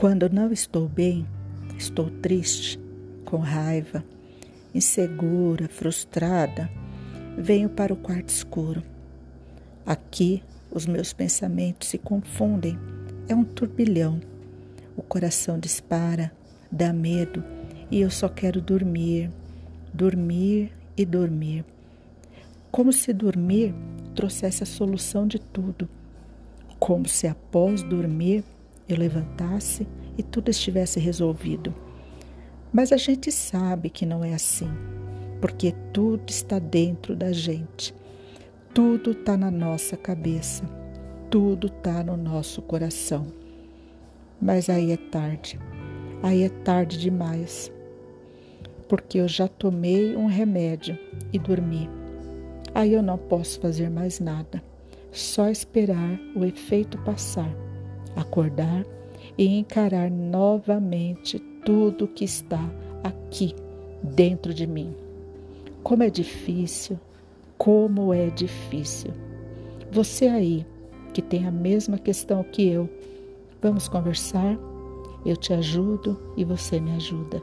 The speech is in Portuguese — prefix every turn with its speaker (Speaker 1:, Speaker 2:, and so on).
Speaker 1: Quando não estou bem, estou triste, com raiva, insegura, frustrada, venho para o quarto escuro. Aqui os meus pensamentos se confundem, é um turbilhão. O coração dispara, dá medo e eu só quero dormir, dormir e dormir. Como se dormir trouxesse a solução de tudo. Como se após dormir eu levantasse e tudo estivesse resolvido. Mas a gente sabe que não é assim, porque tudo está dentro da gente. Tudo está na nossa cabeça, tudo está no nosso coração. Mas aí é tarde, aí é tarde demais, porque eu já tomei um remédio e dormi. Aí eu não posso fazer mais nada, só esperar o efeito passar, acordar e encarar novamente tudo que está aqui dentro de mim. Como é difícil como é difícil. Você aí, que tem a mesma questão que eu, vamos conversar? Eu te ajudo e você me ajuda.